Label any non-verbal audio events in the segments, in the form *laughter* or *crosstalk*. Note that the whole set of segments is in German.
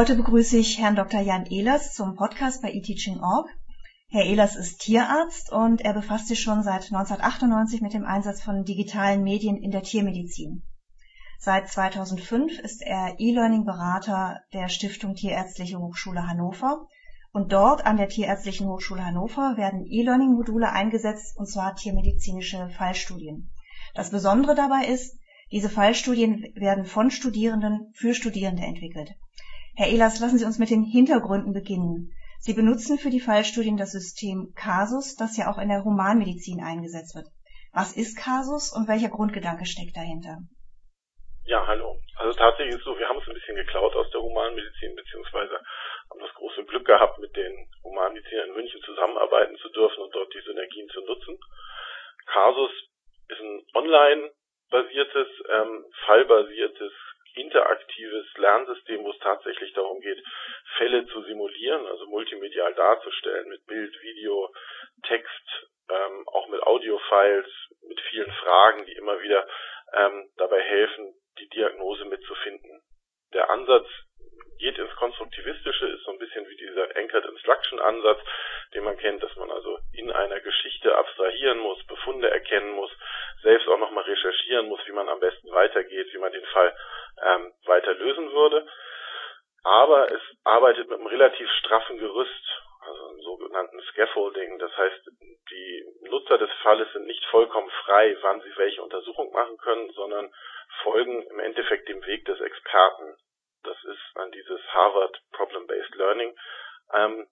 Heute begrüße ich Herrn Dr. Jan Ehlers zum Podcast bei eTeaching.org. Herr Ehlers ist Tierarzt und er befasst sich schon seit 1998 mit dem Einsatz von digitalen Medien in der Tiermedizin. Seit 2005 ist er E-Learning-Berater der Stiftung Tierärztliche Hochschule Hannover und dort an der Tierärztlichen Hochschule Hannover werden E-Learning-Module eingesetzt, und zwar tiermedizinische Fallstudien. Das Besondere dabei ist, diese Fallstudien werden von Studierenden für Studierende entwickelt. Herr Ehlers, lassen Sie uns mit den Hintergründen beginnen. Sie benutzen für die Fallstudien das System Casus, das ja auch in der Humanmedizin eingesetzt wird. Was ist Casus und welcher Grundgedanke steckt dahinter? Ja, hallo. Also tatsächlich ist es so, wir haben es ein bisschen geklaut aus der Humanmedizin, beziehungsweise haben das große Glück gehabt, mit den Humanmedizinern in München zusammenarbeiten zu dürfen und dort die Synergien zu nutzen. Casus ist ein online-basiertes, ähm, fallbasiertes, interaktives Lernsystem, wo es tatsächlich darum geht, Fälle zu simulieren, also multimedial darzustellen mit Bild, Video, Text, ähm, auch mit Audiofiles, mit vielen Fragen, die immer wieder ähm, dabei helfen, die Diagnose mitzufinden. Der Ansatz geht ins Konstruktivistische, ist so ein bisschen wie dieser Anchored Instruction Ansatz, den man kennt, dass man also in einer Geschichte abstrahieren muss, Befunde erkennen muss, selbst auch nochmal recherchieren muss, wie man am besten weitergeht, wie man den Fall ähm, weiter lösen würde. Aber es arbeitet mit einem relativ straffen Gerüst, also einem sogenannten Scaffolding. Das heißt, die Nutzer des Falles sind nicht vollkommen frei, wann sie welche Untersuchung machen können, sondern folgen im Endeffekt dem Weg des Experten. Das ist an dieses Harvard Problem-Based Learning ähm,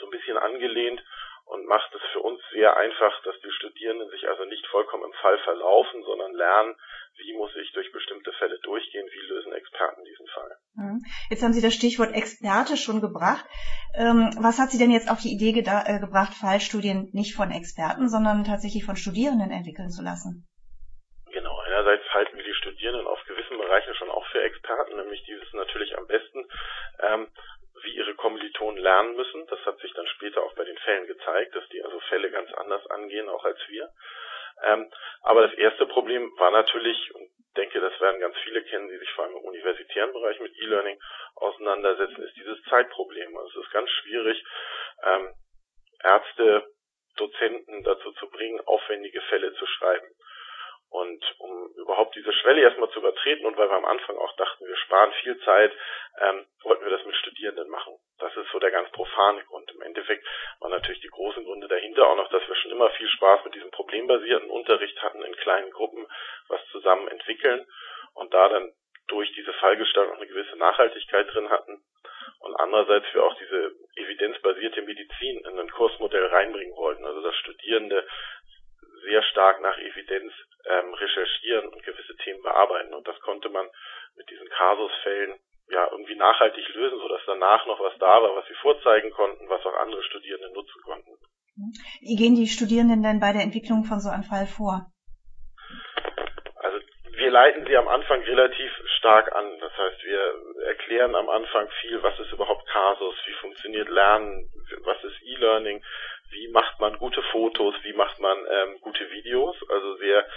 so ein bisschen angelehnt und macht es für uns sehr einfach, dass die Studierenden sich also nicht vollkommen im Fall verlaufen, sondern lernen, wie muss ich durch bestimmte Fälle durchgehen, wie lösen Experten diesen Fall. Mhm. Jetzt haben Sie das Stichwort Experte schon gebracht. Ähm, was hat Sie denn jetzt auf die Idee äh, gebracht, Fallstudien nicht von Experten, sondern tatsächlich von Studierenden entwickeln zu lassen? Genau, einerseits halten wir die Studierenden auf Bereichen schon auch für Experten, nämlich die wissen natürlich am besten, ähm, wie ihre Kommilitonen lernen müssen. Das hat sich dann später auch bei den Fällen gezeigt, dass die also Fälle ganz anders angehen, auch als wir. Ähm, aber das erste Problem war natürlich, und denke, das werden ganz viele kennen, die sich vor allem im universitären Bereich mit E-Learning auseinandersetzen, ist dieses Zeitproblem. Also es ist ganz schwierig, ähm, Ärzte, Dozenten dazu zu bringen, aufwendige Fälle zu schreiben. Und um überhaupt diese Schwelle erstmal zu übertreten und weil wir am Anfang auch dachten, wir sparen viel Zeit, ähm, wollten wir das mit Studierenden machen. Das ist so der ganz profane Grund. Im Endeffekt waren natürlich die großen Gründe dahinter auch noch, dass wir schon immer viel Spaß mit diesem problembasierten Unterricht hatten, in kleinen Gruppen was zusammen entwickeln und da dann durch diese Fallgestaltung eine gewisse Nachhaltigkeit drin hatten und andererseits wir auch diese evidenzbasierte Medizin in ein Kursmodell reinbringen wollten, also dass Studierende sehr stark nach Evidenz ähm, recherchieren und gewisse Themen bearbeiten. Und das konnte man mit diesen Kasusfällen ja irgendwie nachhaltig lösen, sodass danach noch was da war, was sie vorzeigen konnten, was auch andere Studierende nutzen konnten. Wie gehen die Studierenden denn bei der Entwicklung von so einem Fall vor? Also wir leiten sie am Anfang relativ stark an. Das heißt, wir erklären am Anfang viel, was ist überhaupt Kasus, wie funktioniert Lernen, was ist E-Learning, wie macht man gute Fotos, wie macht man ähm, gute Videos, also sehr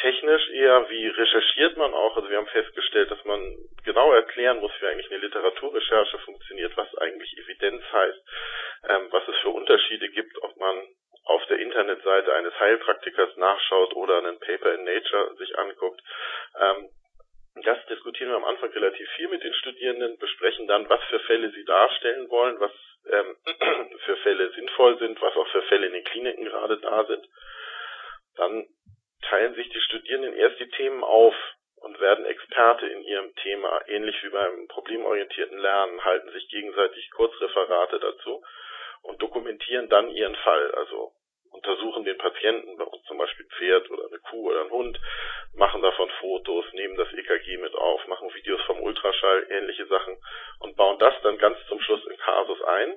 technisch eher, wie recherchiert man auch, also wir haben festgestellt, dass man genau erklären muss, wie eigentlich eine Literaturrecherche funktioniert, was eigentlich Evidenz heißt, ähm, was es für Unterschiede gibt, ob man auf der Internetseite eines Heilpraktikers nachschaut oder einen Paper in Nature sich anguckt. Ähm, das diskutieren wir am Anfang relativ viel mit den Studierenden, besprechen dann, was für Fälle sie darstellen wollen, was ähm, *clears throat* für Fälle sinnvoll sind, was auch für Fälle in den Kliniken gerade da sind. Dann teilen sich die Studierenden erst die Themen auf und werden Experte in ihrem Thema, ähnlich wie beim problemorientierten Lernen, halten sich gegenseitig Kurzreferate dazu und dokumentieren dann ihren Fall. Also untersuchen den Patienten, bei uns zum Beispiel Pferd oder eine Kuh oder ein Hund, machen davon Fotos, nehmen das EKG mit auf, machen Videos vom Ultraschall, ähnliche Sachen und bauen das dann ganz zum Schluss in Kasus ein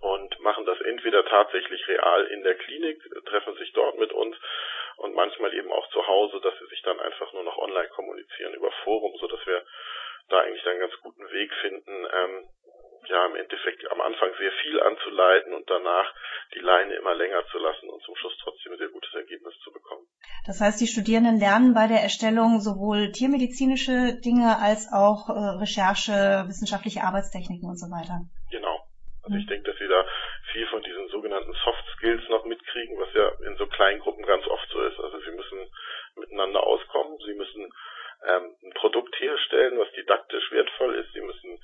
und machen das entweder tatsächlich real in der Klinik, treffen sich dort mit uns und manchmal eben auch zu Hause, dass sie sich dann einfach nur noch online kommunizieren über Forum, so dass wir da eigentlich einen ganz guten Weg finden, ähm, ja im Endeffekt am Anfang sehr viel anzuleiten und danach die Leine immer länger zu lassen und zum Schluss trotzdem ein sehr gutes Ergebnis zu bekommen. Das heißt, die Studierenden lernen bei der Erstellung sowohl tiermedizinische Dinge als auch äh, Recherche, wissenschaftliche Arbeitstechniken und so weiter. Genau. Also ich mhm. denke, dass sie da viel von diesen sogenannten Soft Skills noch mitkriegen, was ja in so kleinen Gruppen ganz oft so ist. Also sie müssen miteinander auskommen, sie müssen ähm, ein Produkt herstellen, was didaktisch wertvoll ist, sie müssen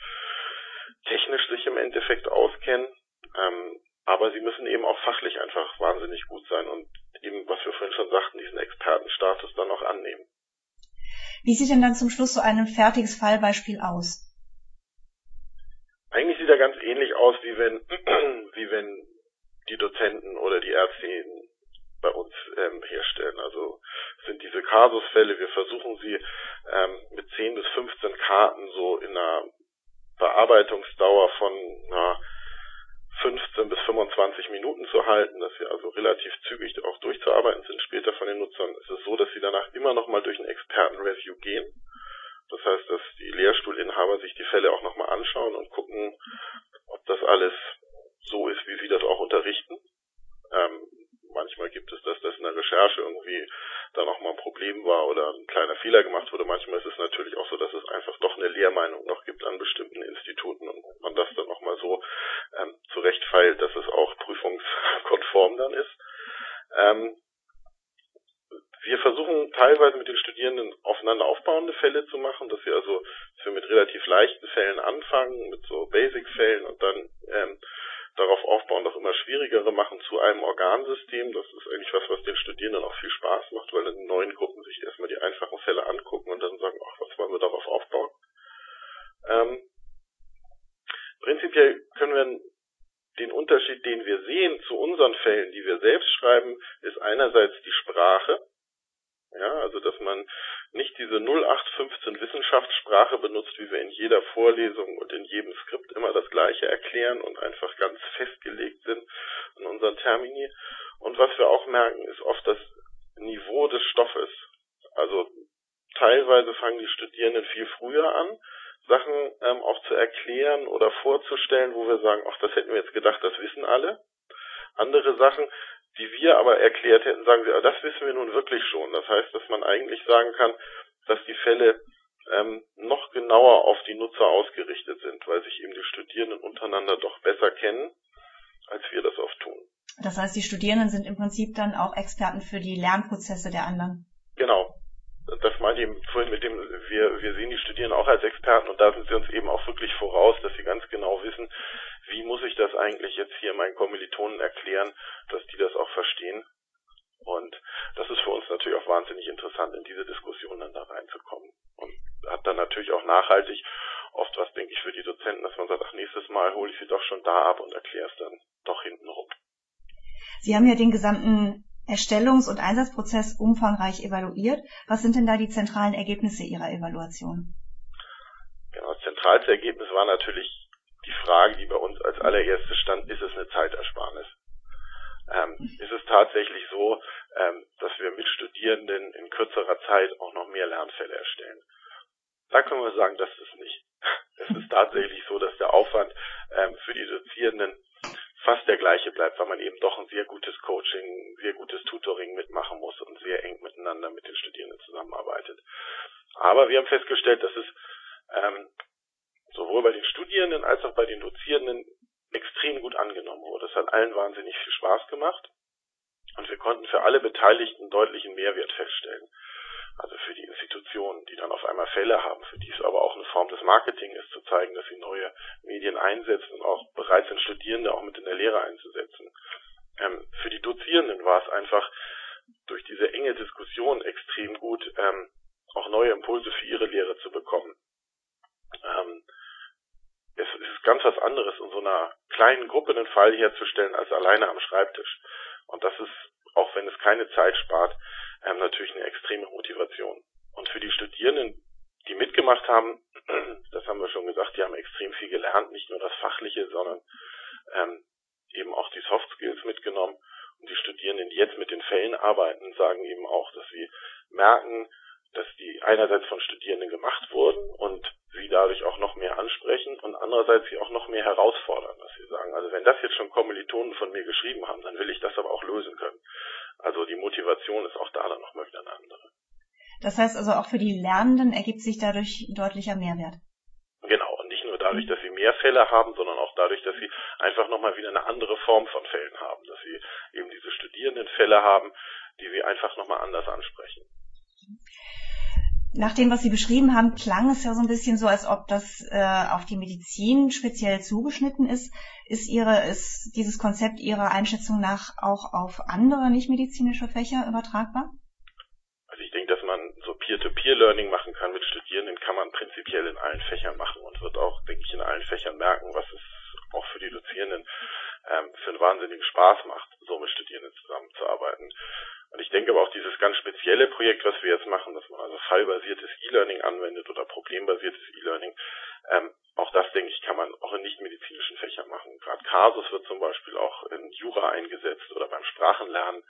technisch sich im Endeffekt auskennen, ähm, aber sie müssen eben auch fachlich einfach wahnsinnig gut sein und eben, was wir vorhin schon sagten, diesen Expertenstatus dann auch annehmen. Wie sieht denn dann zum Schluss so ein fertiges Fallbeispiel aus? Eigentlich sieht er ganz ähnlich aus, wie wenn, *clears throat* wie wenn die Dozenten oder die Ärztinnen bei uns ähm, herstellen. Also sind diese Kasusfälle, wir versuchen sie ähm, mit 10 bis 15 Karten so in einer Bearbeitungsdauer von na, 15 bis 25 Minuten zu halten, dass wir also relativ zügig auch durchzuarbeiten sind später von den Nutzern. Es ist so, dass sie danach immer noch mal durch ein Expertenreview gehen. Das heißt, dass die Lehrstuhlinhaber sich die Fälle auch nochmal anschauen und gucken, ob das alles so ist, wie sie das auch unterrichten. Ähm, manchmal gibt es das, dass in der Recherche irgendwie da nochmal ein Problem war oder ein kleiner Fehler gemacht wurde. Manchmal ist es natürlich auch so, dass es einfach doch eine Lehrmeinung noch gibt an bestimmten Instituten und man das dann nochmal so zurechtfeilt, dass es auch prüfungskonform dann ist. Ähm, wir versuchen teilweise mit den Studierenden aufeinander aufbauende Fälle zu machen, dass wir also dass mit relativ leichten Fällen anfangen, mit so Basic-Fällen und dann ähm, darauf aufbauen, noch immer schwierigere machen zu einem Organsystem. Das ist eigentlich was, was den Studierenden auch viel Spaß macht, weil in neuen Gruppen sich erstmal die einfachen Fälle angucken und dann sagen, ach, was wollen wir darauf aufbauen? Ähm, prinzipiell können wir den Unterschied, den wir sehen zu unseren Fällen, die wir selbst schreiben, ist einerseits die Sprache. Ja, also dass man nicht diese 0815 Wissenschaftssprache benutzt, wie wir in jeder Vorlesung und in jedem Skript immer das Gleiche erklären und einfach ganz festgelegt sind in unseren Termini. Und was wir auch merken, ist oft das Niveau des Stoffes. Also teilweise fangen die Studierenden viel früher an, Sachen ähm, auch zu erklären oder vorzustellen, wo wir sagen, ach, das hätten wir jetzt gedacht, das wissen alle. Andere Sachen die wir aber erklärt hätten, sagen wir, das wissen wir nun wirklich schon. Das heißt, dass man eigentlich sagen kann, dass die Fälle ähm, noch genauer auf die Nutzer ausgerichtet sind, weil sich eben die Studierenden untereinander doch besser kennen, als wir das oft tun. Das heißt, die Studierenden sind im Prinzip dann auch Experten für die Lernprozesse der anderen. Meinte eben vorhin mit dem, wir, wir sehen die Studierenden auch als Experten und da sind sie uns eben auch wirklich voraus, dass sie ganz genau wissen, wie muss ich das eigentlich jetzt hier meinen Kommilitonen erklären, dass die das auch verstehen. Und das ist für uns natürlich auch wahnsinnig interessant, in diese Diskussion dann da reinzukommen. Und hat dann natürlich auch nachhaltig oft was, denke ich, für die Dozenten, dass man sagt, ach, nächstes Mal hole ich sie doch schon da ab und erkläre es dann doch hinten rum. Sie haben ja den gesamten Erstellungs- und Einsatzprozess umfangreich evaluiert. Was sind denn da die zentralen Ergebnisse Ihrer Evaluation? Genau, das zentralste Ergebnis war natürlich die Frage, die bei uns als allererstes stand, ist es eine Zeitersparnis? Ähm, ist es tatsächlich so, ähm, dass wir mit Studierenden in kürzerer Zeit auch noch mehr Lernfälle erstellen? Da können wir sagen, das ist nicht. *laughs* Es ist tatsächlich so, dass der Aufwand ähm, für die Dozierenden fast der gleiche bleibt, weil man eben doch ein sehr gutes Coaching, sehr gutes Tutoring mitmachen muss und sehr eng miteinander mit den Studierenden zusammenarbeitet. Aber wir haben festgestellt, dass es ähm, sowohl bei den Studierenden als auch bei den Dozierenden extrem gut angenommen wurde. Es hat allen wahnsinnig viel Spaß gemacht und wir konnten für alle Beteiligten deutlichen Mehrwert feststellen. Also für die Institutionen, die dann auf einmal Fälle haben, für die es aber auch eine Form des Marketing ist, zu zeigen, dass sie neue Medien einsetzen und auch bereit sind, Studierende auch mit in der Lehre einzusetzen. Ähm, für die Dozierenden war es einfach durch diese enge Diskussion extrem gut, ähm, auch neue Impulse für ihre Lehre zu bekommen. Ähm, es ist ganz was anderes, in so einer kleinen Gruppe einen Fall herzustellen, als alleine am Schreibtisch. Und das ist, auch wenn es keine Zeit spart, ähm, natürlich eine extreme Motivation. Und für die Studierenden, die mitgemacht haben, *clears throat* das haben wir schon gesagt, die haben extrem viel gelernt, nicht nur das Fachliche, sondern ähm, eben auch die Soft Skills mitgenommen. Und die Studierenden, die jetzt mit den Fällen arbeiten, sagen eben auch, dass sie merken, dass die einerseits von Studierenden gemacht wurden und sie dadurch auch noch mehr ansprechen und andererseits sie auch noch mehr herausfordern, dass sie sagen, also wenn das jetzt schon Kommilitonen von mir geschrieben haben, dann will ich das aber auch lösen können. Also die Motivation ist auch da dann nochmal wieder eine andere. Das heißt also auch für die Lernenden ergibt sich dadurch deutlicher Mehrwert. Genau, und nicht nur dadurch, dass sie mehr Fälle haben, sondern auch dadurch, dass sie einfach nochmal wieder eine andere Form von Fällen haben, dass sie eben diese Studierendenfälle haben, die sie einfach nochmal anders ansprechen. Nach dem, was Sie beschrieben haben, klang es ja so ein bisschen so, als ob das äh, auf die Medizin speziell zugeschnitten ist. Ist Ihre, ist dieses Konzept Ihrer Einschätzung nach auch auf andere nichtmedizinische Fächer übertragbar? Also ich denke, dass man so Peer-to-Peer-Learning machen kann mit Studierenden, kann man prinzipiell in allen Fächern machen und wird auch, denke ich, in allen Fächern merken, was es auch für die Dozierenden ähm, für einen wahnsinnigen Spaß macht, so mit Studierenden zusammenzuarbeiten. Und ich denke aber auch dieses ganz spezielle Projekt, was wir jetzt machen, dass man also fallbasiertes E-Learning anwendet oder problembasiertes E-Learning, ähm, auch das, denke ich, kann man auch in nichtmedizinischen Fächern machen. Gerade Kasus wird zum Beispiel auch in Jura eingesetzt oder beim Sprachenlernen,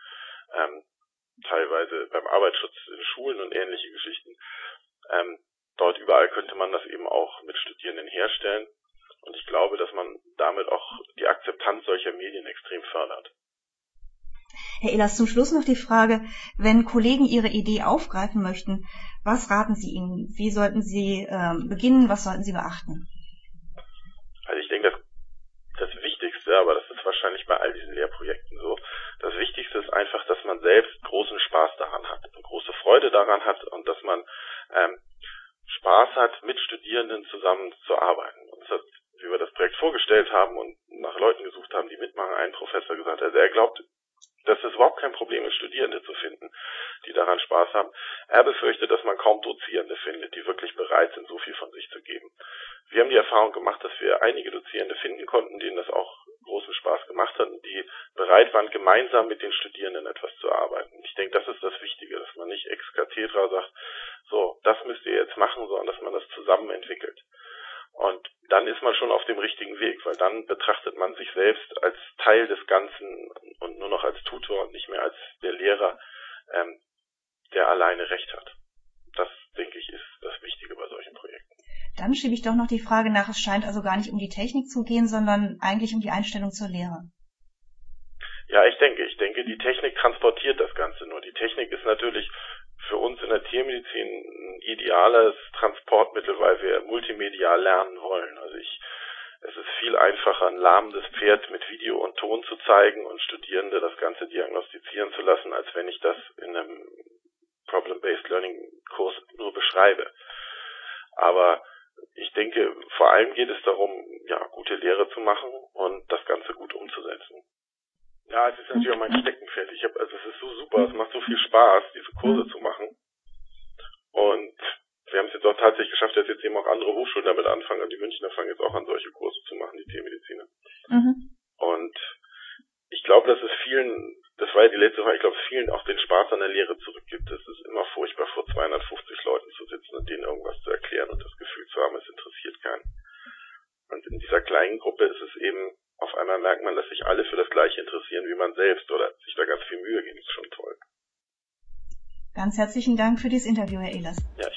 ähm, teilweise beim Arbeitsschutz in Schulen und ähnliche Geschichten. Ähm, dort überall könnte man das eben auch mit Studierenden herstellen. Und ich glaube, dass man damit auch die Akzeptanz solcher Medien extrem fördert. Herr Ehlers, zum Schluss noch die Frage, wenn Kollegen Ihre Idee aufgreifen möchten, was raten Sie ihnen? Wie sollten Sie äh, beginnen? Was sollten Sie beachten? Also ich denke, das, das Wichtigste, aber das ist wahrscheinlich bei all diesen Lehrprojekten so, das Wichtigste ist einfach, dass man selbst großen Spaß daran hat, große Freude daran hat und dass man ähm, Spaß hat, mit Studierenden zusammen zu arbeiten. Und das hat, wie wir das Projekt vorgestellt haben und nach Leuten gesucht haben, die mitmachen, ein Professor gesagt, also er glaubt dass es überhaupt kein Problem ist, Studierende zu finden, die daran Spaß haben. Er befürchtet, dass man kaum Dozierende findet, die wirklich bereit sind, so viel von sich zu geben. Wir haben die Erfahrung gemacht, dass wir einige Dozierende finden konnten, denen das auch großen Spaß gemacht hat und die bereit waren, gemeinsam mit den Studierenden etwas zu arbeiten. Ich denke, das ist das Wichtige, dass man nicht ex cathedra sagt, so, das müsst ihr jetzt machen, sondern dass man das zusammen entwickelt. Und dann ist man schon auf dem richtigen Weg, weil dann betrachtet man sich selbst als Teil des Ganzen und nur noch als Tutor und nicht mehr als der Lehrer, ähm, der alleine Recht hat. Das, denke ich, ist das Wichtige bei solchen Projekten. Dann schiebe ich doch noch die Frage nach, es scheint also gar nicht um die Technik zu gehen, sondern eigentlich um die Einstellung zur Lehre. Ja, ich denke, ich denke, die Technik transportiert das Ganze nur. Die Technik ist natürlich für uns in der Tiermedizin ein ideales Transportmittel, weil wir multimedial lernen wollen. Also ich, es ist viel einfacher, ein lahmendes Pferd mit Video und Ton zu zeigen und Studierende das Ganze diagnostizieren zu lassen, als wenn ich das in einem Problem-Based Learning Kurs nur beschreibe. Aber ich denke, vor allem geht es darum, ja, gute Lehre zu machen und das Ganze gut umzusetzen. Ja, es ist natürlich auch mein Steckenpferd. Ich habe, also es ist so super, es macht so viel Spaß, diese Kurse zu machen. Und wir haben es jetzt auch tatsächlich geschafft, dass jetzt eben auch andere Hochschulen damit anfangen. Und die Münchner fangen jetzt auch an, solche Kurse zu machen, die Tiermediziner. Mhm. Und ich glaube, dass es vielen, das war ja die letzte Frage, ich glaube, vielen auch den Spaß an der Lehre zurückgibt. Es ist immer furchtbar, vor 250 Leuten zu sitzen und denen irgendwas zu erklären und das Gefühl zu haben, es interessiert keinen. Und in dieser kleinen Gruppe ist es eben auf einmal merkt man, dass sich alle für das Gleiche interessieren wie man selbst oder sich da ganz viel Mühe geben. Ist schon toll. Ganz herzlichen Dank für dieses Interview, Herr Ehlers. Ja,